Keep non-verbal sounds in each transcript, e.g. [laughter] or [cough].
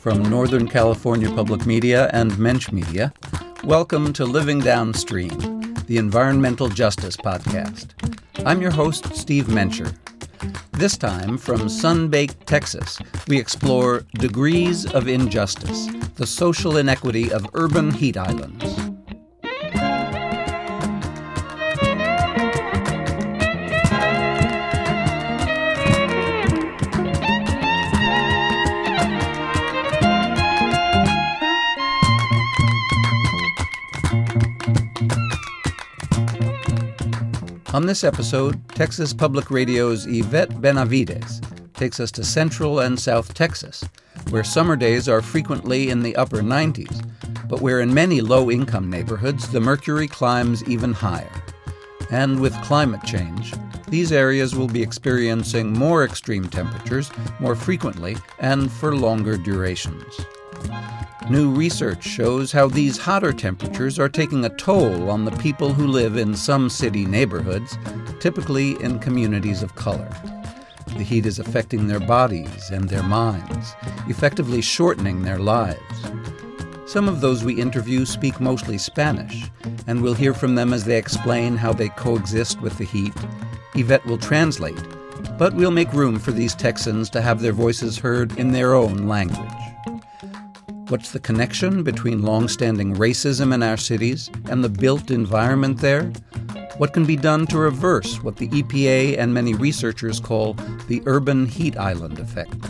From Northern California Public Media and Mensch Media, welcome to Living Downstream, the Environmental Justice Podcast. I'm your host, Steve Mencher. This time, from Sunbaked, Texas, we explore Degrees of Injustice, the social inequity of urban heat islands. On this episode, Texas Public Radio's Yvette Benavides takes us to Central and South Texas, where summer days are frequently in the upper 90s, but where in many low income neighborhoods the mercury climbs even higher. And with climate change, these areas will be experiencing more extreme temperatures more frequently and for longer durations. New research shows how these hotter temperatures are taking a toll on the people who live in some city neighborhoods, typically in communities of color. The heat is affecting their bodies and their minds, effectively shortening their lives. Some of those we interview speak mostly Spanish, and we'll hear from them as they explain how they coexist with the heat. Yvette will translate, but we'll make room for these Texans to have their voices heard in their own language. What's the connection between long-standing racism in our cities and the built environment there? What can be done to reverse what the EPA and many researchers call the urban heat island effect?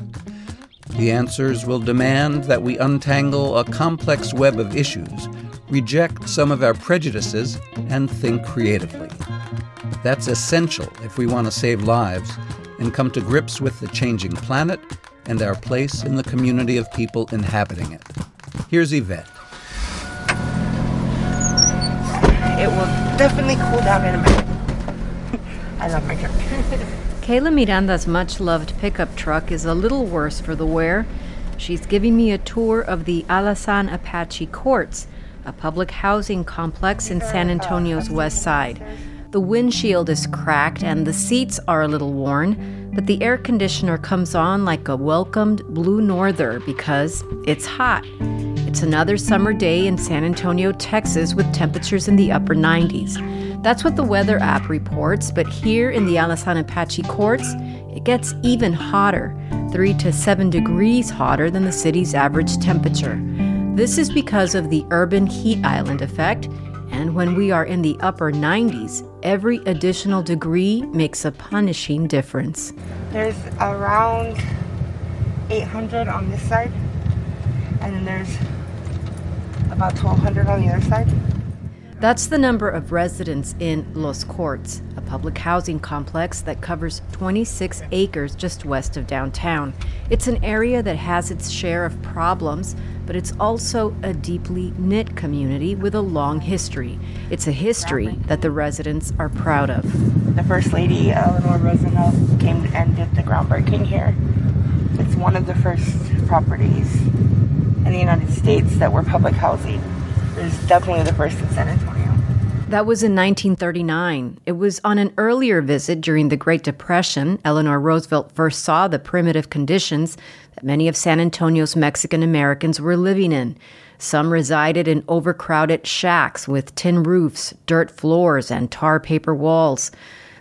The answers will demand that we untangle a complex web of issues, reject some of our prejudices, and think creatively. That's essential if we want to save lives and come to grips with the changing planet and our place in the community of people inhabiting it. Here's Yvette. It will definitely cool down in a minute. [laughs] I love my truck. [laughs] Kayla Miranda's much loved pickup truck is a little worse for the wear. She's giving me a tour of the Alazan Apache Courts, a public housing complex in San Antonio's west side. The windshield is cracked and the seats are a little worn, but the air conditioner comes on like a welcomed blue norther because it's hot. It's another summer day in San Antonio, Texas, with temperatures in the upper 90s. That's what the weather app reports, but here in the Alazan Apache courts, it gets even hotter, 3 to 7 degrees hotter than the city's average temperature. This is because of the urban heat island effect and when we are in the upper 90s, every additional degree makes a punishing difference. There's around 800 on this side, and then there's about 1200 on the other side. That's the number of residents in Los Courts, a public housing complex that covers 26 acres just west of downtown. It's an area that has its share of problems, but it's also a deeply knit community with a long history. It's a history that the residents are proud of. The First Lady, Eleanor Roosevelt, came and did the groundbreaking here. It's one of the first properties in the United States that were public housing. It's definitely the first in San Antonio. That was in 1939. It was on an earlier visit during the Great Depression Eleanor Roosevelt first saw the primitive conditions that many of San Antonio's Mexican Americans were living in. Some resided in overcrowded shacks with tin roofs, dirt floors, and tar paper walls.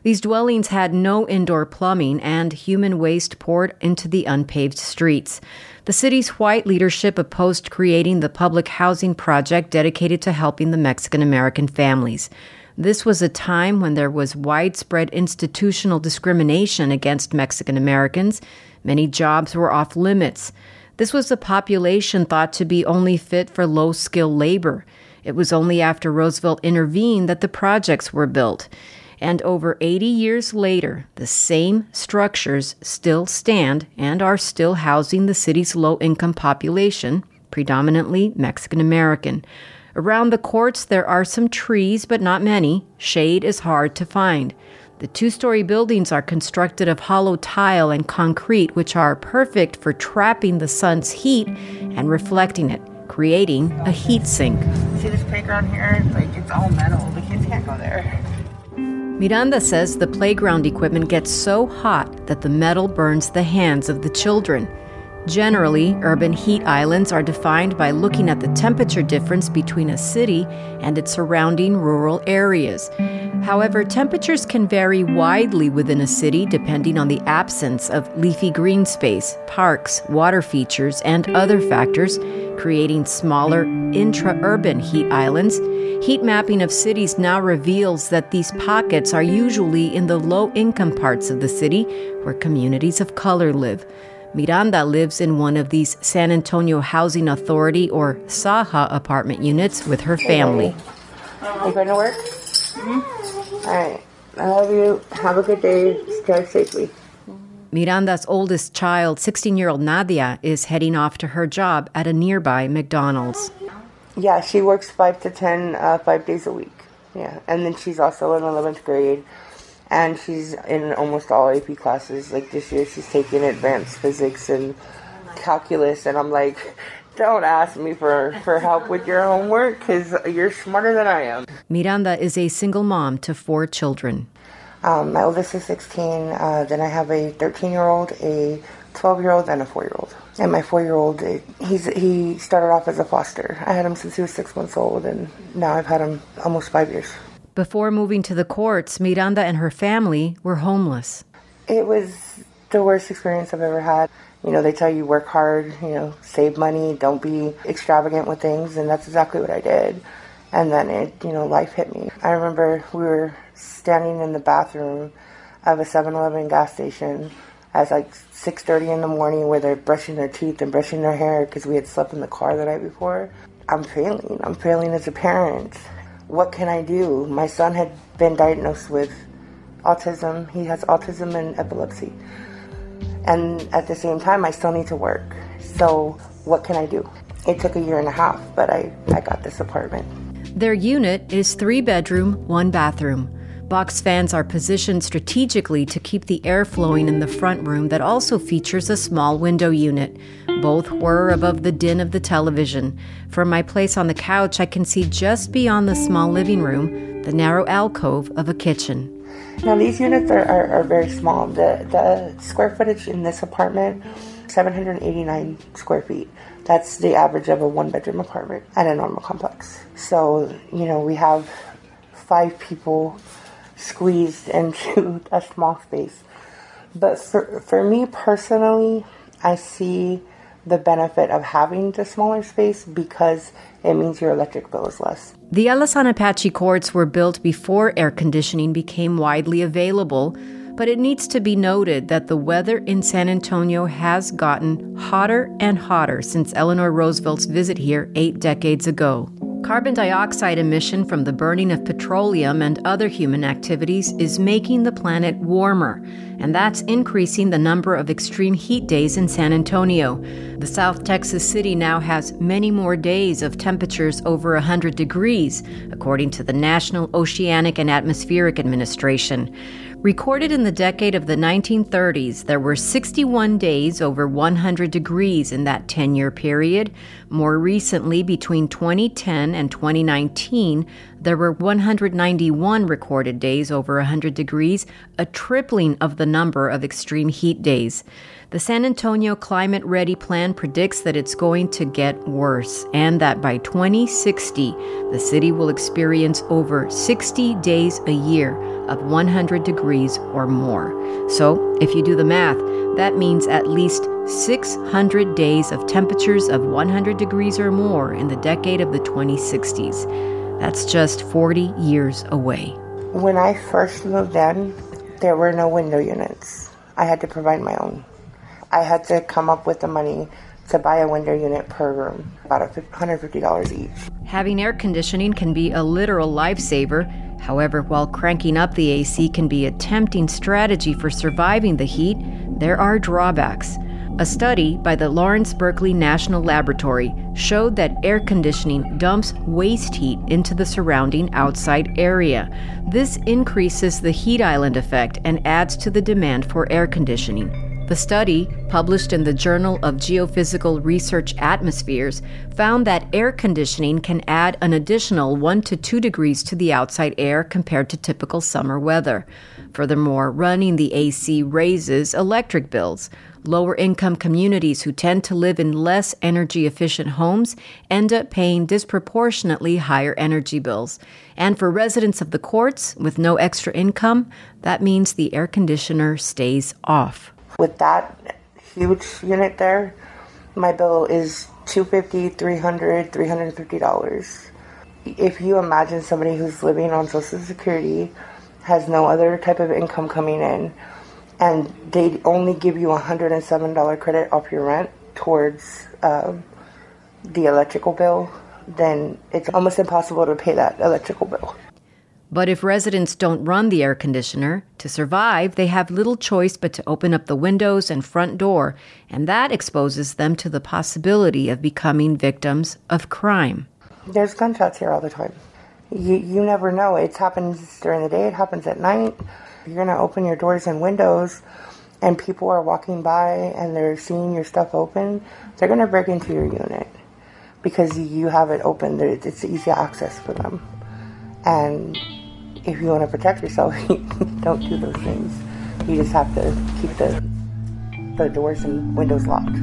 These dwellings had no indoor plumbing, and human waste poured into the unpaved streets. The city's white leadership opposed creating the public housing project dedicated to helping the Mexican American families. This was a time when there was widespread institutional discrimination against Mexican Americans. Many jobs were off limits. This was a population thought to be only fit for low skilled labor. It was only after Roosevelt intervened that the projects were built. And over 80 years later, the same structures still stand and are still housing the city's low income population, predominantly Mexican American. Around the courts, there are some trees, but not many. Shade is hard to find. The two story buildings are constructed of hollow tile and concrete, which are perfect for trapping the sun's heat and reflecting it, creating a heat sink. See this playground here? Like it's all metal. The kids can't go there. Miranda says the playground equipment gets so hot that the metal burns the hands of the children. Generally, urban heat islands are defined by looking at the temperature difference between a city and its surrounding rural areas. However, temperatures can vary widely within a city depending on the absence of leafy green space, parks, water features, and other factors, creating smaller intra urban heat islands. Heat mapping of cities now reveals that these pockets are usually in the low income parts of the city where communities of color live. Miranda lives in one of these San Antonio Housing Authority or SAHA apartment units with her family. Are You going to work? Mm-hmm. All right. I love you. Have a good day. Drive safely. Miranda's oldest child, 16 year old Nadia, is heading off to her job at a nearby McDonald's. Yeah, she works 5 to 10, uh, five days a week. Yeah. And then she's also in 11th grade and she's in almost all AP classes. Like this year, she's taking advanced physics and calculus, and I'm like, don't ask me for, for help with your homework because you're smarter than I am. Miranda is a single mom to four children. Um, my oldest is 16. Uh, then I have a 13 year old, a 12 year old, and a 4 year old. And my 4 year old, he's he started off as a foster. I had him since he was six months old, and now I've had him almost five years. Before moving to the courts, Miranda and her family were homeless. It was the worst experience I've ever had. You know, they tell you work hard, you know, save money, don't be extravagant with things, and that's exactly what I did. And then it, you know, life hit me. I remember we were standing in the bathroom of a 7-Eleven gas station at like 6:30 in the morning where they're brushing their teeth and brushing their hair because we had slept in the car the night before. I'm failing. I'm failing as a parent what can I do? My son had been diagnosed with autism. He has autism and epilepsy. And at the same time, I still need to work. So, what can I do? It took a year and a half, but I, I got this apartment. Their unit is three bedroom, one bathroom. Box fans are positioned strategically to keep the air flowing in the front room that also features a small window unit. Both whir above the din of the television. From my place on the couch, I can see just beyond the small living room the narrow alcove of a kitchen. Now, these units are, are, are very small. The, the square footage in this apartment, 789 square feet. That's the average of a one bedroom apartment at a normal complex. So, you know, we have five people squeezed into [laughs] a small space. But for, for me personally, I see the benefit of having the smaller space because it means your electric bill is less. The Alazan Apache courts were built before air conditioning became widely available, but it needs to be noted that the weather in San Antonio has gotten hotter and hotter since Eleanor Roosevelt's visit here eight decades ago. Carbon dioxide emission from the burning of petroleum and other human activities is making the planet warmer, and that's increasing the number of extreme heat days in San Antonio. The South Texas city now has many more days of temperatures over 100 degrees, according to the National Oceanic and Atmospheric Administration. Recorded in the decade of the 1930s, there were 61 days over 100 degrees in that 10 year period. More recently, between 2010 and 2019, there were 191 recorded days over 100 degrees, a tripling of the number of extreme heat days. The San Antonio Climate Ready Plan predicts that it's going to get worse and that by 2060, the city will experience over 60 days a year of 100 degrees or more. So, if you do the math, that means at least 600 days of temperatures of 100 degrees or more in the decade of the 2060s. That's just 40 years away. When I first moved in, there were no window units. I had to provide my own. I had to come up with the money to buy a window unit per room, about $150 each. Having air conditioning can be a literal lifesaver. However, while cranking up the AC can be a tempting strategy for surviving the heat, there are drawbacks. A study by the Lawrence Berkeley National Laboratory showed that air conditioning dumps waste heat into the surrounding outside area. This increases the heat island effect and adds to the demand for air conditioning. The study, published in the Journal of Geophysical Research Atmospheres, found that air conditioning can add an additional 1 to 2 degrees to the outside air compared to typical summer weather. Furthermore, running the AC raises electric bills. Lower income communities who tend to live in less energy efficient homes end up paying disproportionately higher energy bills. And for residents of the courts with no extra income, that means the air conditioner stays off. With that huge unit there, my bill is 250 300 $350. If you imagine somebody who's living on Social Security, has no other type of income coming in, and they only give you a $107 credit off your rent towards um, the electrical bill, then it's almost impossible to pay that electrical bill. But if residents don't run the air conditioner, to survive, they have little choice but to open up the windows and front door, and that exposes them to the possibility of becoming victims of crime. There's gunshots here all the time. You, you never know. It happens during the day, it happens at night. You're going to open your doors and windows, and people are walking by and they're seeing your stuff open. They're going to break into your unit because you have it open. It's easy access for them. And if you want to protect yourself, [laughs] don't do those things. You just have to keep the the doors and windows locked.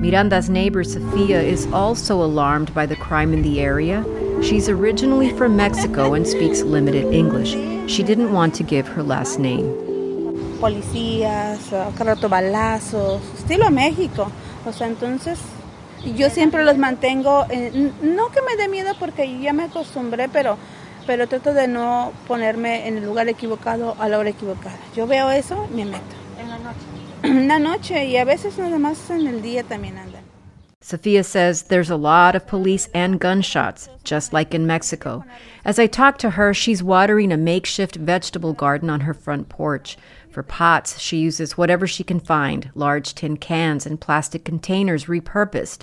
Miranda's neighbor Sofia is also alarmed by the crime in the area. She's originally from Mexico and speaks limited English. She didn't want to give her last name. Policías, uh, balazos, estilo México. O sea, entonces yo siempre los mantengo, eh, no que me dé miedo porque ya me acostumbré, pero, pero trato de no ponerme en el lugar equivocado a la hora equivocada. Yo veo eso, me meto. En la noche. [clears throat] En la noche y a veces nada más en el día también andan. Sophia says there's a lot of police and gunshots, just like in Mexico. As I talk to her, she's watering a makeshift vegetable garden on her front porch. For pots, she uses whatever she can find large tin cans and plastic containers repurposed.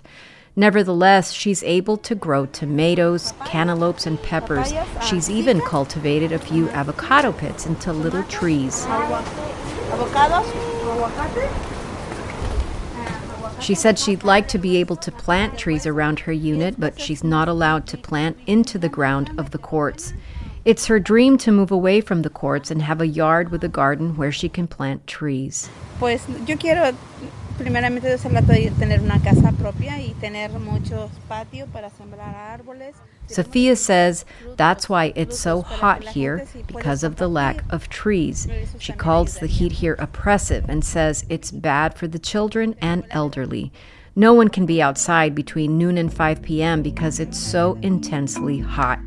Nevertheless, she's able to grow tomatoes, cantaloupes, and peppers. She's even cultivated a few avocado pits into little trees. She said she'd like to be able to plant trees around her unit, but she's not allowed to plant into the ground of the courts. It's her dream to move away from the courts and have a yard with a garden where she can plant trees. Pues yo quiero primeramente tener una casa propia y tener muchos patios para sembrar árboles. Sophia says that's why it's so hot here because of the lack of trees. She calls the heat here oppressive and says it's bad for the children and elderly. No one can be outside between noon and 5 p.m. because it's so intensely hot.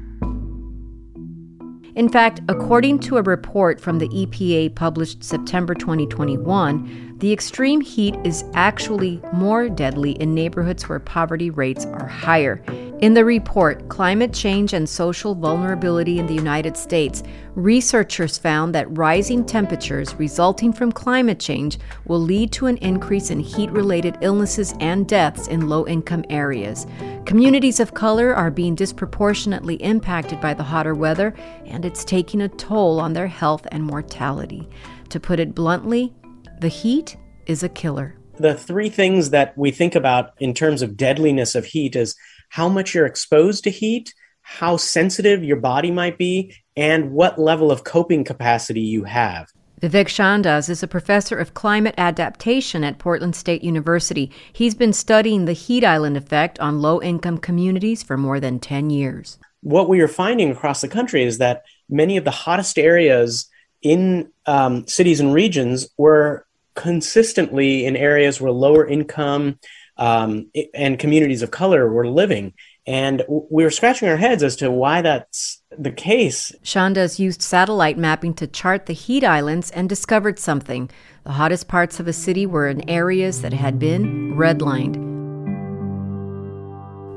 In fact, according to a report from the EPA published September 2021, the extreme heat is actually more deadly in neighborhoods where poverty rates are higher. In the report, Climate Change and Social Vulnerability in the United States, researchers found that rising temperatures resulting from climate change will lead to an increase in heat related illnesses and deaths in low income areas. Communities of color are being disproportionately impacted by the hotter weather, and it's taking a toll on their health and mortality. To put it bluntly, the heat is a killer. The three things that we think about in terms of deadliness of heat is how much you're exposed to heat, how sensitive your body might be, and what level of coping capacity you have. Vivek Shandas is a professor of climate adaptation at Portland State University. He's been studying the heat island effect on low income communities for more than 10 years. What we are finding across the country is that many of the hottest areas in um, cities and regions were consistently in areas where lower income um, and communities of color were living. And we were scratching our heads as to why that's the case. Shandas used satellite mapping to chart the heat islands and discovered something. The hottest parts of a city were in areas that had been redlined.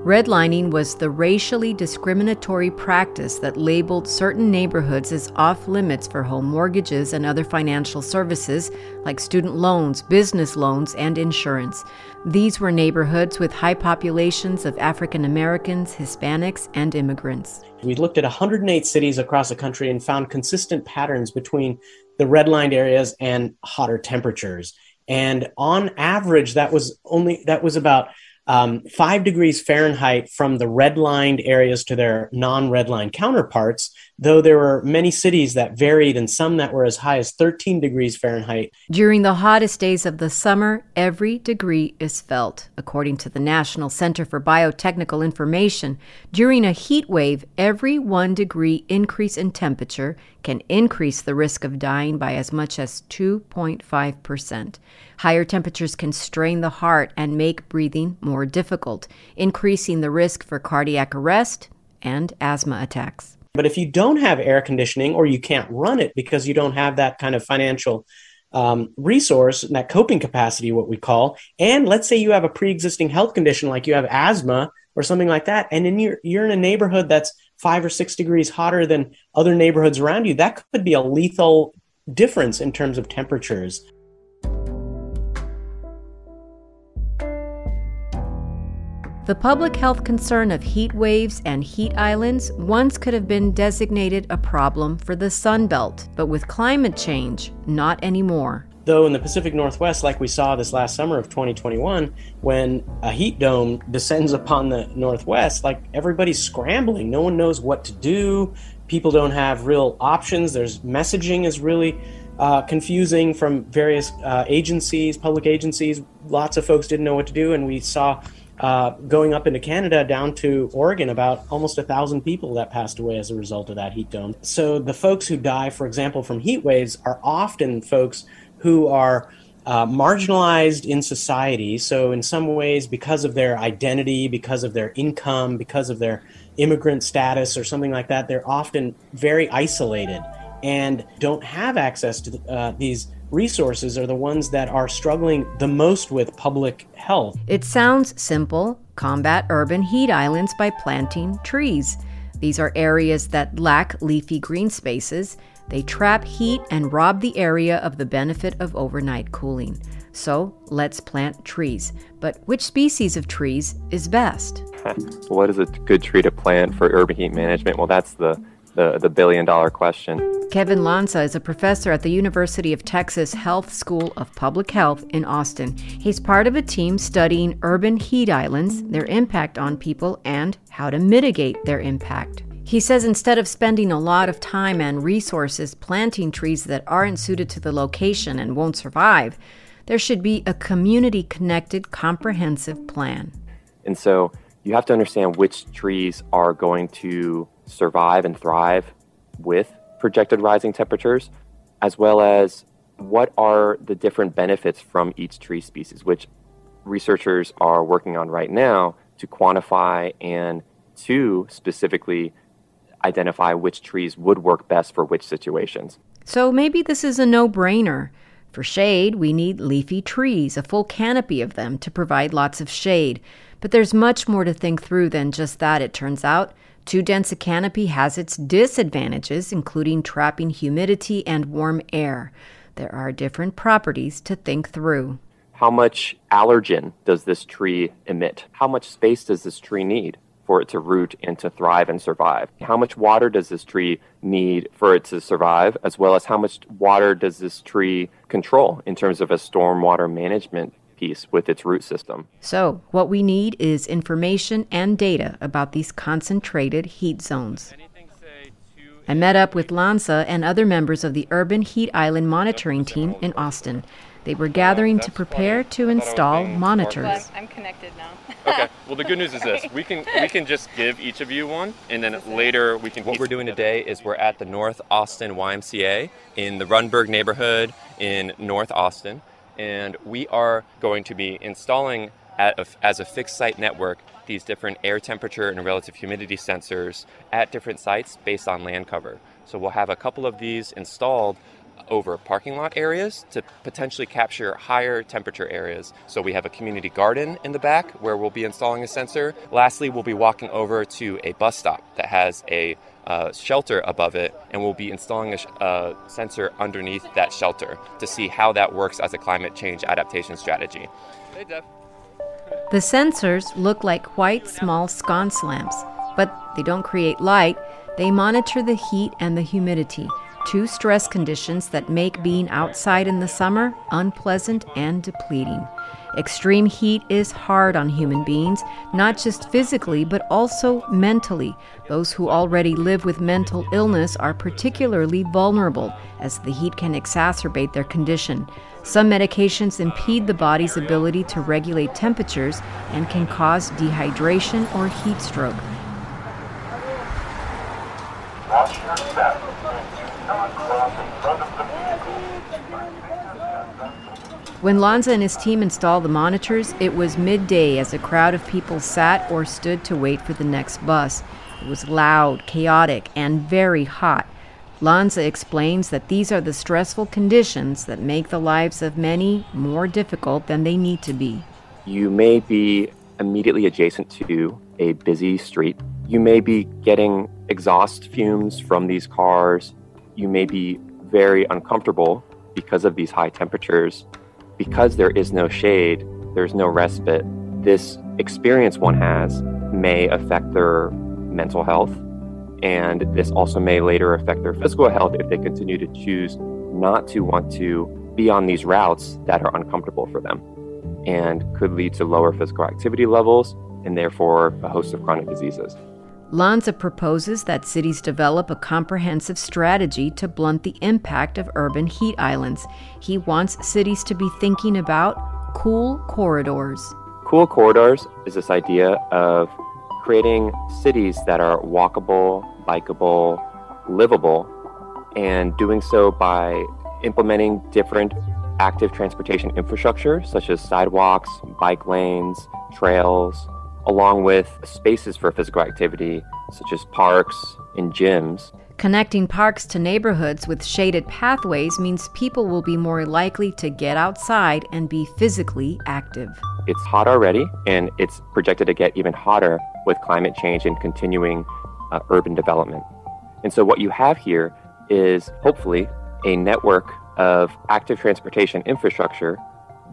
Redlining was the racially discriminatory practice that labeled certain neighborhoods as off limits for home mortgages and other financial services like student loans, business loans, and insurance. These were neighborhoods with high populations of African Americans, Hispanics, and immigrants. We looked at 108 cities across the country and found consistent patterns between the redlined areas and hotter temperatures. And on average, that was only that was about um, five degrees Fahrenheit from the redlined areas to their non redlined counterparts, though there were many cities that varied and some that were as high as 13 degrees Fahrenheit. During the hottest days of the summer, every degree is felt. According to the National Center for Biotechnical Information, during a heat wave, every one degree increase in temperature can increase the risk of dying by as much as 2.5%. Higher temperatures can strain the heart and make breathing more difficult, increasing the risk for cardiac arrest and asthma attacks. But if you don't have air conditioning or you can't run it because you don't have that kind of financial um, resource, and that coping capacity, what we call, and let's say you have a pre-existing health condition like you have asthma or something like that, and then you're you're in a neighborhood that's five or six degrees hotter than other neighborhoods around you, that could be a lethal difference in terms of temperatures. The public health concern of heat waves and heat islands once could have been designated a problem for the Sun Belt, but with climate change, not anymore. Though in the Pacific Northwest, like we saw this last summer of 2021, when a heat dome descends upon the Northwest, like everybody's scrambling. No one knows what to do. People don't have real options. There's messaging is really uh, confusing from various uh, agencies, public agencies. Lots of folks didn't know what to do, and we saw uh, going up into Canada down to Oregon, about almost a thousand people that passed away as a result of that heat dome. So the folks who die, for example, from heat waves are often folks who are uh, marginalized in society. So, in some ways, because of their identity, because of their income, because of their immigrant status, or something like that, they're often very isolated and don't have access to uh, these resources are the ones that are struggling the most with public health. It sounds simple combat urban heat islands by planting trees. These are areas that lack leafy green spaces. They trap heat and rob the area of the benefit of overnight cooling. So let's plant trees. But which species of trees is best? [laughs] what is a good tree to plant for urban heat management? Well, that's the the, the billion dollar question. Kevin Lanza is a professor at the University of Texas Health School of Public Health in Austin. He's part of a team studying urban heat islands, their impact on people, and how to mitigate their impact. He says instead of spending a lot of time and resources planting trees that aren't suited to the location and won't survive, there should be a community connected, comprehensive plan. And so you have to understand which trees are going to survive and thrive with projected rising temperatures, as well as what are the different benefits from each tree species, which researchers are working on right now to quantify and to specifically identify which trees would work best for which situations. So maybe this is a no brainer. For shade, we need leafy trees, a full canopy of them to provide lots of shade. But there's much more to think through than just that, it turns out. Too dense a canopy has its disadvantages, including trapping humidity and warm air. There are different properties to think through. How much allergen does this tree emit? How much space does this tree need for it to root and to thrive and survive? How much water does this tree need for it to survive, as well as how much water does this tree control in terms of a stormwater management piece with its root system. So, what we need is information and data about these concentrated heat zones. I met up with Lanza and other members of the Urban Heat Island Monitoring Team in Austin. They were gathering to prepare to install monitors. I'm connected now. okay. [laughs] Well, the good news is this: we can we can just give each of you one, and then later we can. What we're doing today is we're at the North Austin YMCA in the Rundberg neighborhood in North Austin and we are going to be installing a, as a fixed site network these different air temperature and relative humidity sensors at different sites based on land cover. So we'll have a couple of these installed over parking lot areas to potentially capture higher temperature areas. So we have a community garden in the back where we'll be installing a sensor. Lastly, we'll be walking over to a bus stop that has a uh, shelter above it, and we'll be installing a sh- uh, sensor underneath that shelter to see how that works as a climate change adaptation strategy. Hey, Jeff. The sensors look like white small sconce lamps, but they don't create light. They monitor the heat and the humidity. Two stress conditions that make being outside in the summer unpleasant and depleting. Extreme heat is hard on human beings, not just physically, but also mentally. Those who already live with mental illness are particularly vulnerable, as the heat can exacerbate their condition. Some medications impede the body's ability to regulate temperatures and can cause dehydration or heat stroke. When Lanza and his team installed the monitors, it was midday as a crowd of people sat or stood to wait for the next bus. It was loud, chaotic, and very hot. Lanza explains that these are the stressful conditions that make the lives of many more difficult than they need to be. You may be immediately adjacent to a busy street. You may be getting exhaust fumes from these cars. You may be very uncomfortable because of these high temperatures because there is no shade, there's no respite, this experience one has may affect their mental health. And this also may later affect their physical health if they continue to choose not to want to be on these routes that are uncomfortable for them and could lead to lower physical activity levels and therefore a host of chronic diseases. Lanza proposes that cities develop a comprehensive strategy to blunt the impact of urban heat islands. He wants cities to be thinking about cool corridors. Cool corridors is this idea of creating cities that are walkable, bikeable, livable, and doing so by implementing different active transportation infrastructure such as sidewalks, bike lanes, trails, along with spaces for physical activity, such as parks and gyms. Connecting parks to neighborhoods with shaded pathways means people will be more likely to get outside and be physically active. It's hot already, and it's projected to get even hotter with climate change and continuing uh, urban development. And so, what you have here is hopefully a network of active transportation infrastructure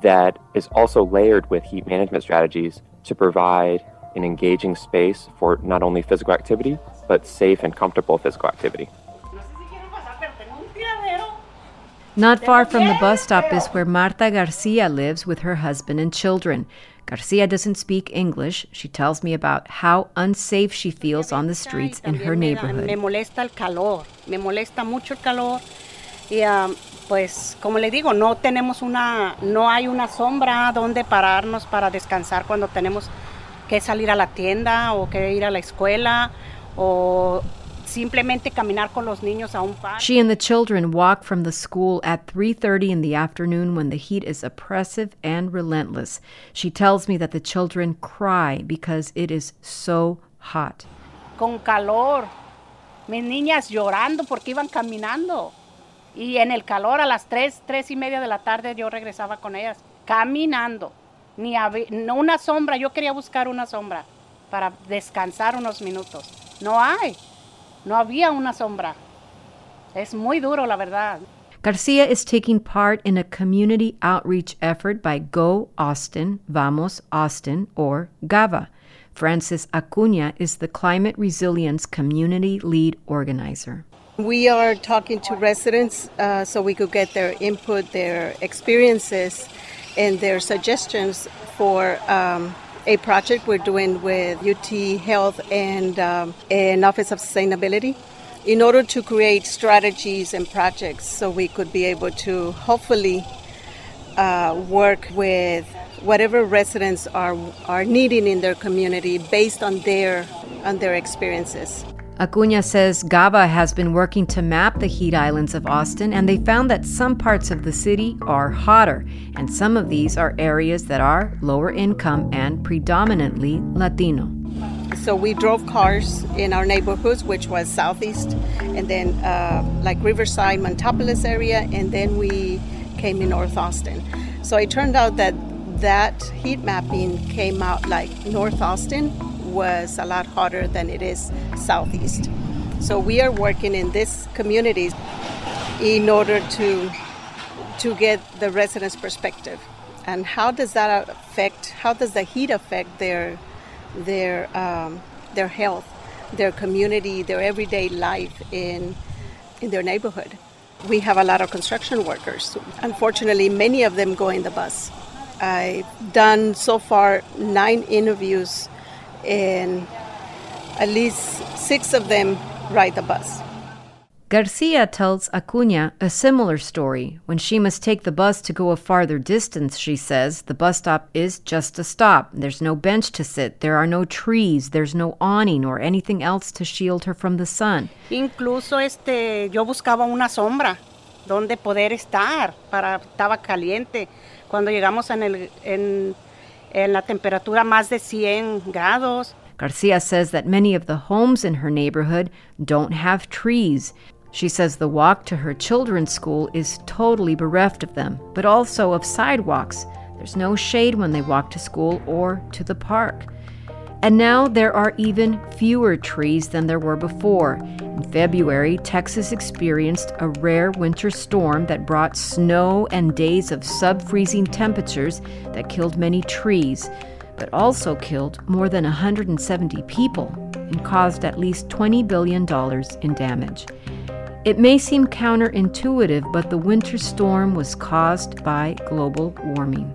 that is also layered with heat management strategies to provide an engaging space for not only physical activity, but safe and comfortable physical activity. Not far from the bus stop is where Marta Garcia lives with her husband and children. Garcia doesn't speak English. She tells me about how unsafe she feels on the streets in her neighborhood. Me molesta el calor, me molesta mucho el calor. Y um, pues como le digo, no tenemos una, no hay una sombra donde pararnos para descansar cuando tenemos que salir a la tienda o que ir a la escuela o simplemente caminar con los niños a un parque. She and the children walk from the school at 3:30 in the afternoon when the heat is oppressive and relentless. She tells me that the children cry because it is so hot. Con calor. Mis niñas llorando porque iban caminando. Y en el calor a las 3, 3 y media de la tarde yo regresaba con ellas caminando. Ni no una sombra, yo quería buscar una sombra para descansar unos minutos. No hay, no había una sombra. Es muy duro, la verdad. Garcia is taking part in a community outreach effort by Go Austin, Vamos Austin, or GAVA. Francis Acuna is the Climate Resilience Community Lead Organizer. We are talking to residents uh, so we could get their input, their experiences, and their suggestions for um, a project we're doing with UT Health and um, an Office of Sustainability in order to create strategies and projects so we could be able to hopefully uh, work with whatever residents are, are needing in their community based on their, on their experiences. Acuna says GAVA has been working to map the heat islands of Austin, and they found that some parts of the city are hotter, and some of these are areas that are lower income and predominantly Latino. So we drove cars in our neighborhoods, which was southeast, and then uh, like Riverside, Montopolis area, and then we came in North Austin. So it turned out that that heat mapping came out like North Austin was a lot hotter than it is southeast. So we are working in this community in order to to get the residents' perspective and how does that affect how does the heat affect their their um, their health, their community, their everyday life in in their neighborhood. We have a lot of construction workers. Unfortunately, many of them go in the bus. I've done so far nine interviews, and at least six of them ride the bus. Garcia tells Acuna a similar story. When she must take the bus to go a farther distance, she says, the bus stop is just a stop. There's no bench to sit, there are no trees, there's no awning or anything else to shield her from the sun. Incluso este, yo buscaba una sombra donde poder estar, para, estaba caliente. Cuando llegamos en, el, en, en la temperatura más de 100 grados. Garcia says that many of the homes in her neighborhood don't have trees. She says the walk to her children's school is totally bereft of them, but also of sidewalks. There's no shade when they walk to school or to the park. And now there are even fewer trees than there were before. In February, Texas experienced a rare winter storm that brought snow and days of sub freezing temperatures that killed many trees, but also killed more than 170 people and caused at least $20 billion in damage. It may seem counterintuitive, but the winter storm was caused by global warming.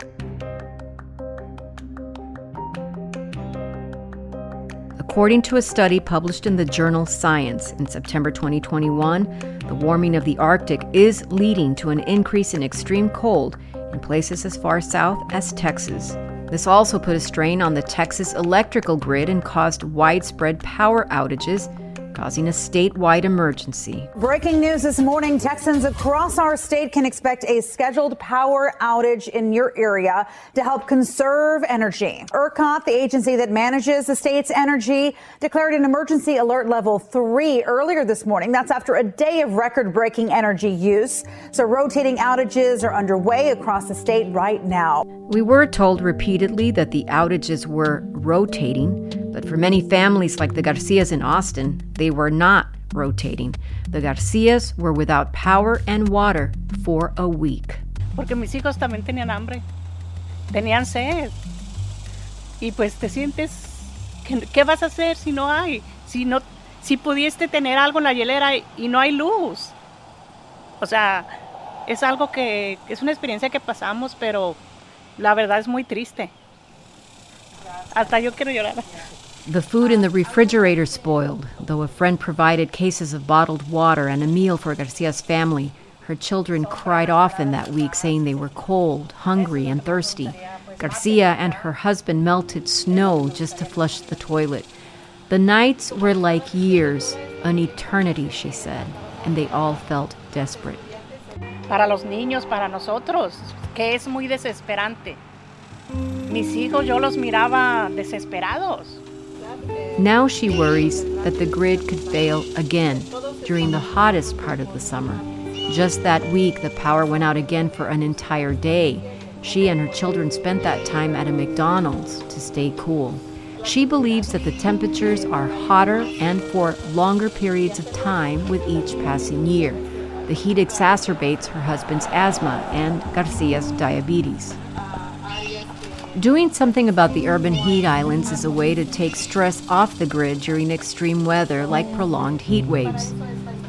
According to a study published in the journal Science in September 2021, the warming of the Arctic is leading to an increase in extreme cold in places as far south as Texas. This also put a strain on the Texas electrical grid and caused widespread power outages causing a statewide emergency. Breaking news this morning Texans across our state can expect a scheduled power outage in your area to help conserve energy. ERCOT, the agency that manages the state's energy, declared an emergency alert level three earlier this morning. That's after a day of record breaking energy use. So rotating outages are underway across the state right now. We were told repeatedly that the outages were rotating. But for many families like the Garcias in Austin, they were not rotating. The Garcias were without power and water for a week. Porque mis hijos también tenían hambre, tenían sed. Y pues te sientes, ¿qué, vas a hacer si no hay? Si, no, si pudiste tener algo en la hielera y no hay luz. O sea, es algo que es una experiencia que pasamos, pero la verdad es muy triste. Hasta yo quiero llorar. The food in the refrigerator spoiled, though a friend provided cases of bottled water and a meal for Garcia's family. Her children cried often that week, saying they were cold, hungry, and thirsty. Garcia and her husband melted snow just to flush the toilet. The nights were like years, an eternity, she said, and they all felt desperate. Para los niños, para nosotros, que es muy desesperante. Mis hijos, yo los miraba desesperados. Now she worries that the grid could fail again during the hottest part of the summer. Just that week, the power went out again for an entire day. She and her children spent that time at a McDonald's to stay cool. She believes that the temperatures are hotter and for longer periods of time with each passing year. The heat exacerbates her husband's asthma and Garcia's diabetes. Doing something about the urban heat islands is a way to take stress off the grid during extreme weather like prolonged heat waves.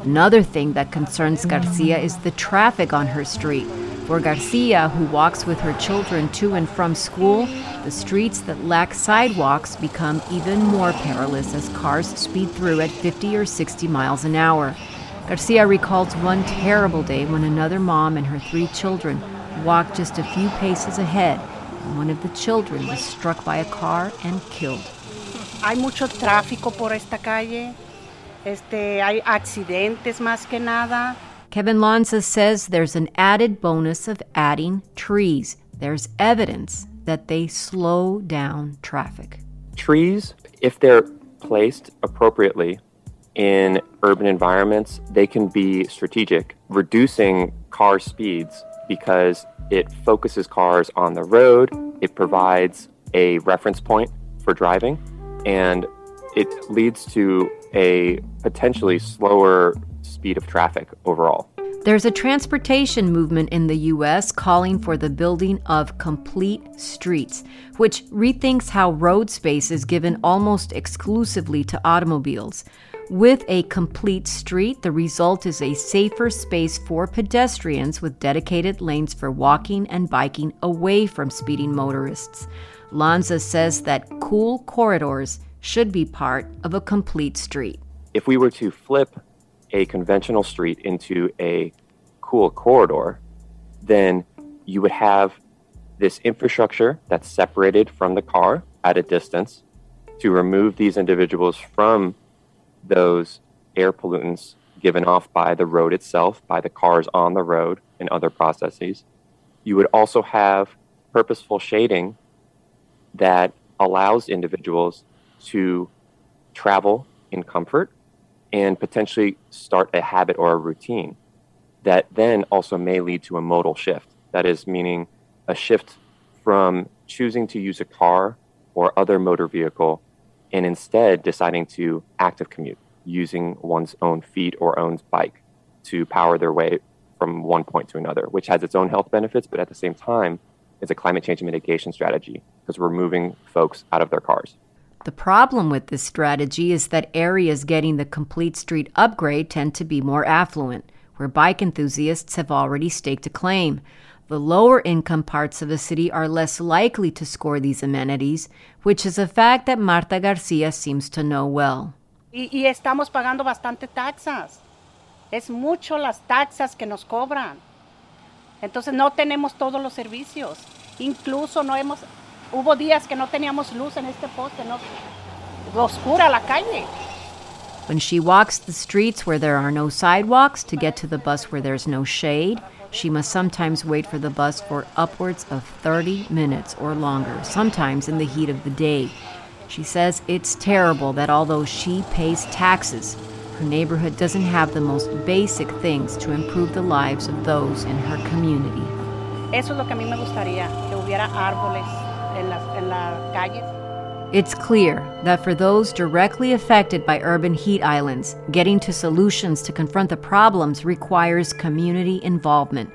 Another thing that concerns Garcia is the traffic on her street. For Garcia, who walks with her children to and from school, the streets that lack sidewalks become even more perilous as cars speed through at 50 or 60 miles an hour. Garcia recalls one terrible day when another mom and her three children walked just a few paces ahead one of the children was struck by a car and killed. Hay mucho tráfico por esta calle. Este, hay accidentes más que nada. Kevin Lanza says there's an added bonus of adding trees. There's evidence that they slow down traffic. Trees, if they're placed appropriately in urban environments, they can be strategic, reducing car speeds because it focuses cars on the road, it provides a reference point for driving, and it leads to a potentially slower speed of traffic overall. There's a transportation movement in the U.S. calling for the building of complete streets, which rethinks how road space is given almost exclusively to automobiles. With a complete street, the result is a safer space for pedestrians with dedicated lanes for walking and biking away from speeding motorists. Lanza says that cool corridors should be part of a complete street. If we were to flip a conventional street into a cool corridor, then you would have this infrastructure that's separated from the car at a distance to remove these individuals from those air pollutants given off by the road itself, by the cars on the road, and other processes. You would also have purposeful shading that allows individuals to travel in comfort and potentially start a habit or a routine that then also may lead to a modal shift. That is, meaning a shift from choosing to use a car or other motor vehicle and instead deciding to active commute using one's own feet or own bike to power their way from one point to another, which has its own health benefits, but at the same time is a climate change mitigation strategy because we're moving folks out of their cars. The problem with this strategy is that areas getting the complete street upgrade tend to be more affluent, where bike enthusiasts have already staked a claim. The lower income parts of the city are less likely to score these amenities, which is a fact that Marta Garcia seems to know well. Y, y estamos pagando bastante taxas. Es mucho las taxas que nos cobran. Entonces no tenemos todos los servicios. Incluso no hemos, hubo días que no teníamos luz en este poste, no, oscura la calle. When she walks the streets where there are no sidewalks to get to the bus where there's no shade, she must sometimes wait for the bus for upwards of 30 minutes or longer, sometimes in the heat of the day. She says it's terrible that although she pays taxes, her neighborhood doesn't have the most basic things to improve the lives of those in her community. Eso es lo que a mí me gustaría, que hubiera árboles en las, en las calles. It's clear that for those directly affected by urban heat islands, getting to solutions to confront the problems requires community involvement.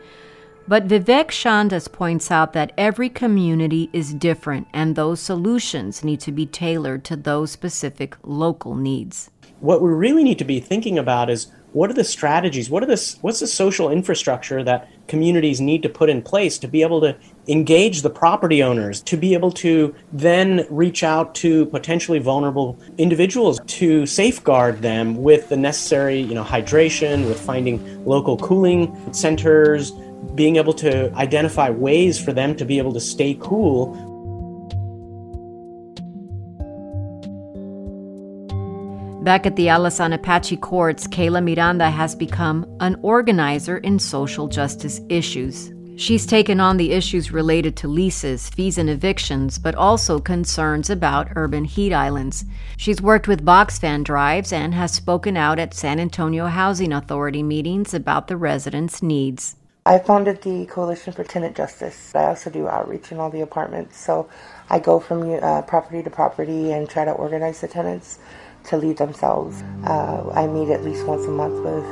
But Vivek Shandas points out that every community is different and those solutions need to be tailored to those specific local needs. What we really need to be thinking about is what are the strategies what are the what's the social infrastructure that communities need to put in place to be able to engage the property owners to be able to then reach out to potentially vulnerable individuals to safeguard them with the necessary you know hydration with finding local cooling centers being able to identify ways for them to be able to stay cool Back at the Alazan Apache courts, Kayla Miranda has become an organizer in social justice issues. She's taken on the issues related to leases, fees, and evictions, but also concerns about urban heat islands. She's worked with box fan drives and has spoken out at San Antonio Housing Authority meetings about the residents' needs. I founded the Coalition for Tenant Justice. I also do outreach in all the apartments. So I go from uh, property to property and try to organize the tenants to lead themselves. Uh, I meet at least once a month with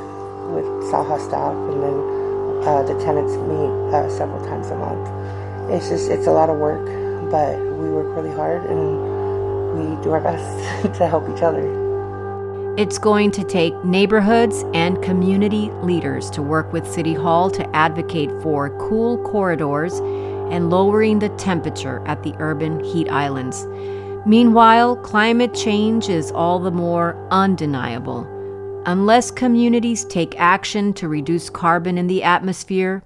with Saha staff, and then uh, the tenants meet uh, several times a month. It's just it's a lot of work, but we work really hard and we do our [laughs] best to help each other. It's going to take neighborhoods and community leaders to work with City Hall to advocate for cool corridors and lowering the temperature at the urban heat islands. Meanwhile, climate change is all the more undeniable. Unless communities take action to reduce carbon in the atmosphere,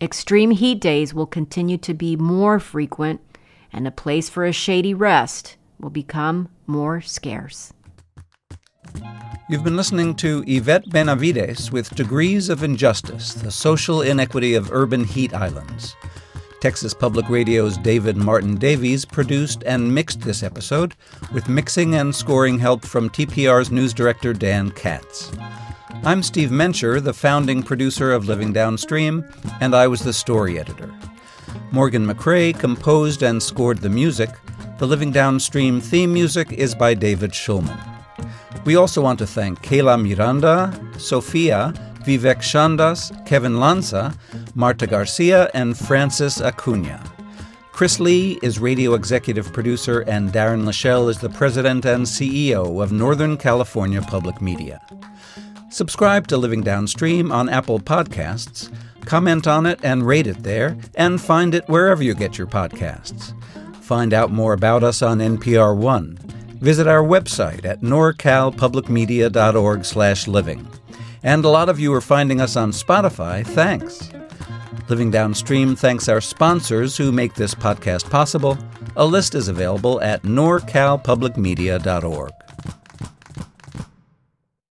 extreme heat days will continue to be more frequent and a place for a shady rest will become more scarce. You've been listening to Yvette Benavides with Degrees of Injustice The Social Inequity of Urban Heat Islands. Texas Public Radio's David Martin Davies produced and mixed this episode, with mixing and scoring help from TPR's news director Dan Katz. I'm Steve Mencher, the founding producer of Living Downstream, and I was the story editor. Morgan McCrae composed and scored the music. The Living Downstream theme music is by David Schulman. We also want to thank Kayla Miranda, Sophia, Vivek Shandas, Kevin Lanza, Marta Garcia, and Francis Acuna. Chris Lee is radio executive producer, and Darren LaShelle is the president and CEO of Northern California Public Media. Subscribe to Living Downstream on Apple Podcasts, comment on it and rate it there, and find it wherever you get your podcasts. Find out more about us on NPR One. Visit our website at norcalpublicmedia.org/living. And a lot of you are finding us on Spotify. Thanks. Living Downstream thanks our sponsors who make this podcast possible. A list is available at norcalpublicmedia.org.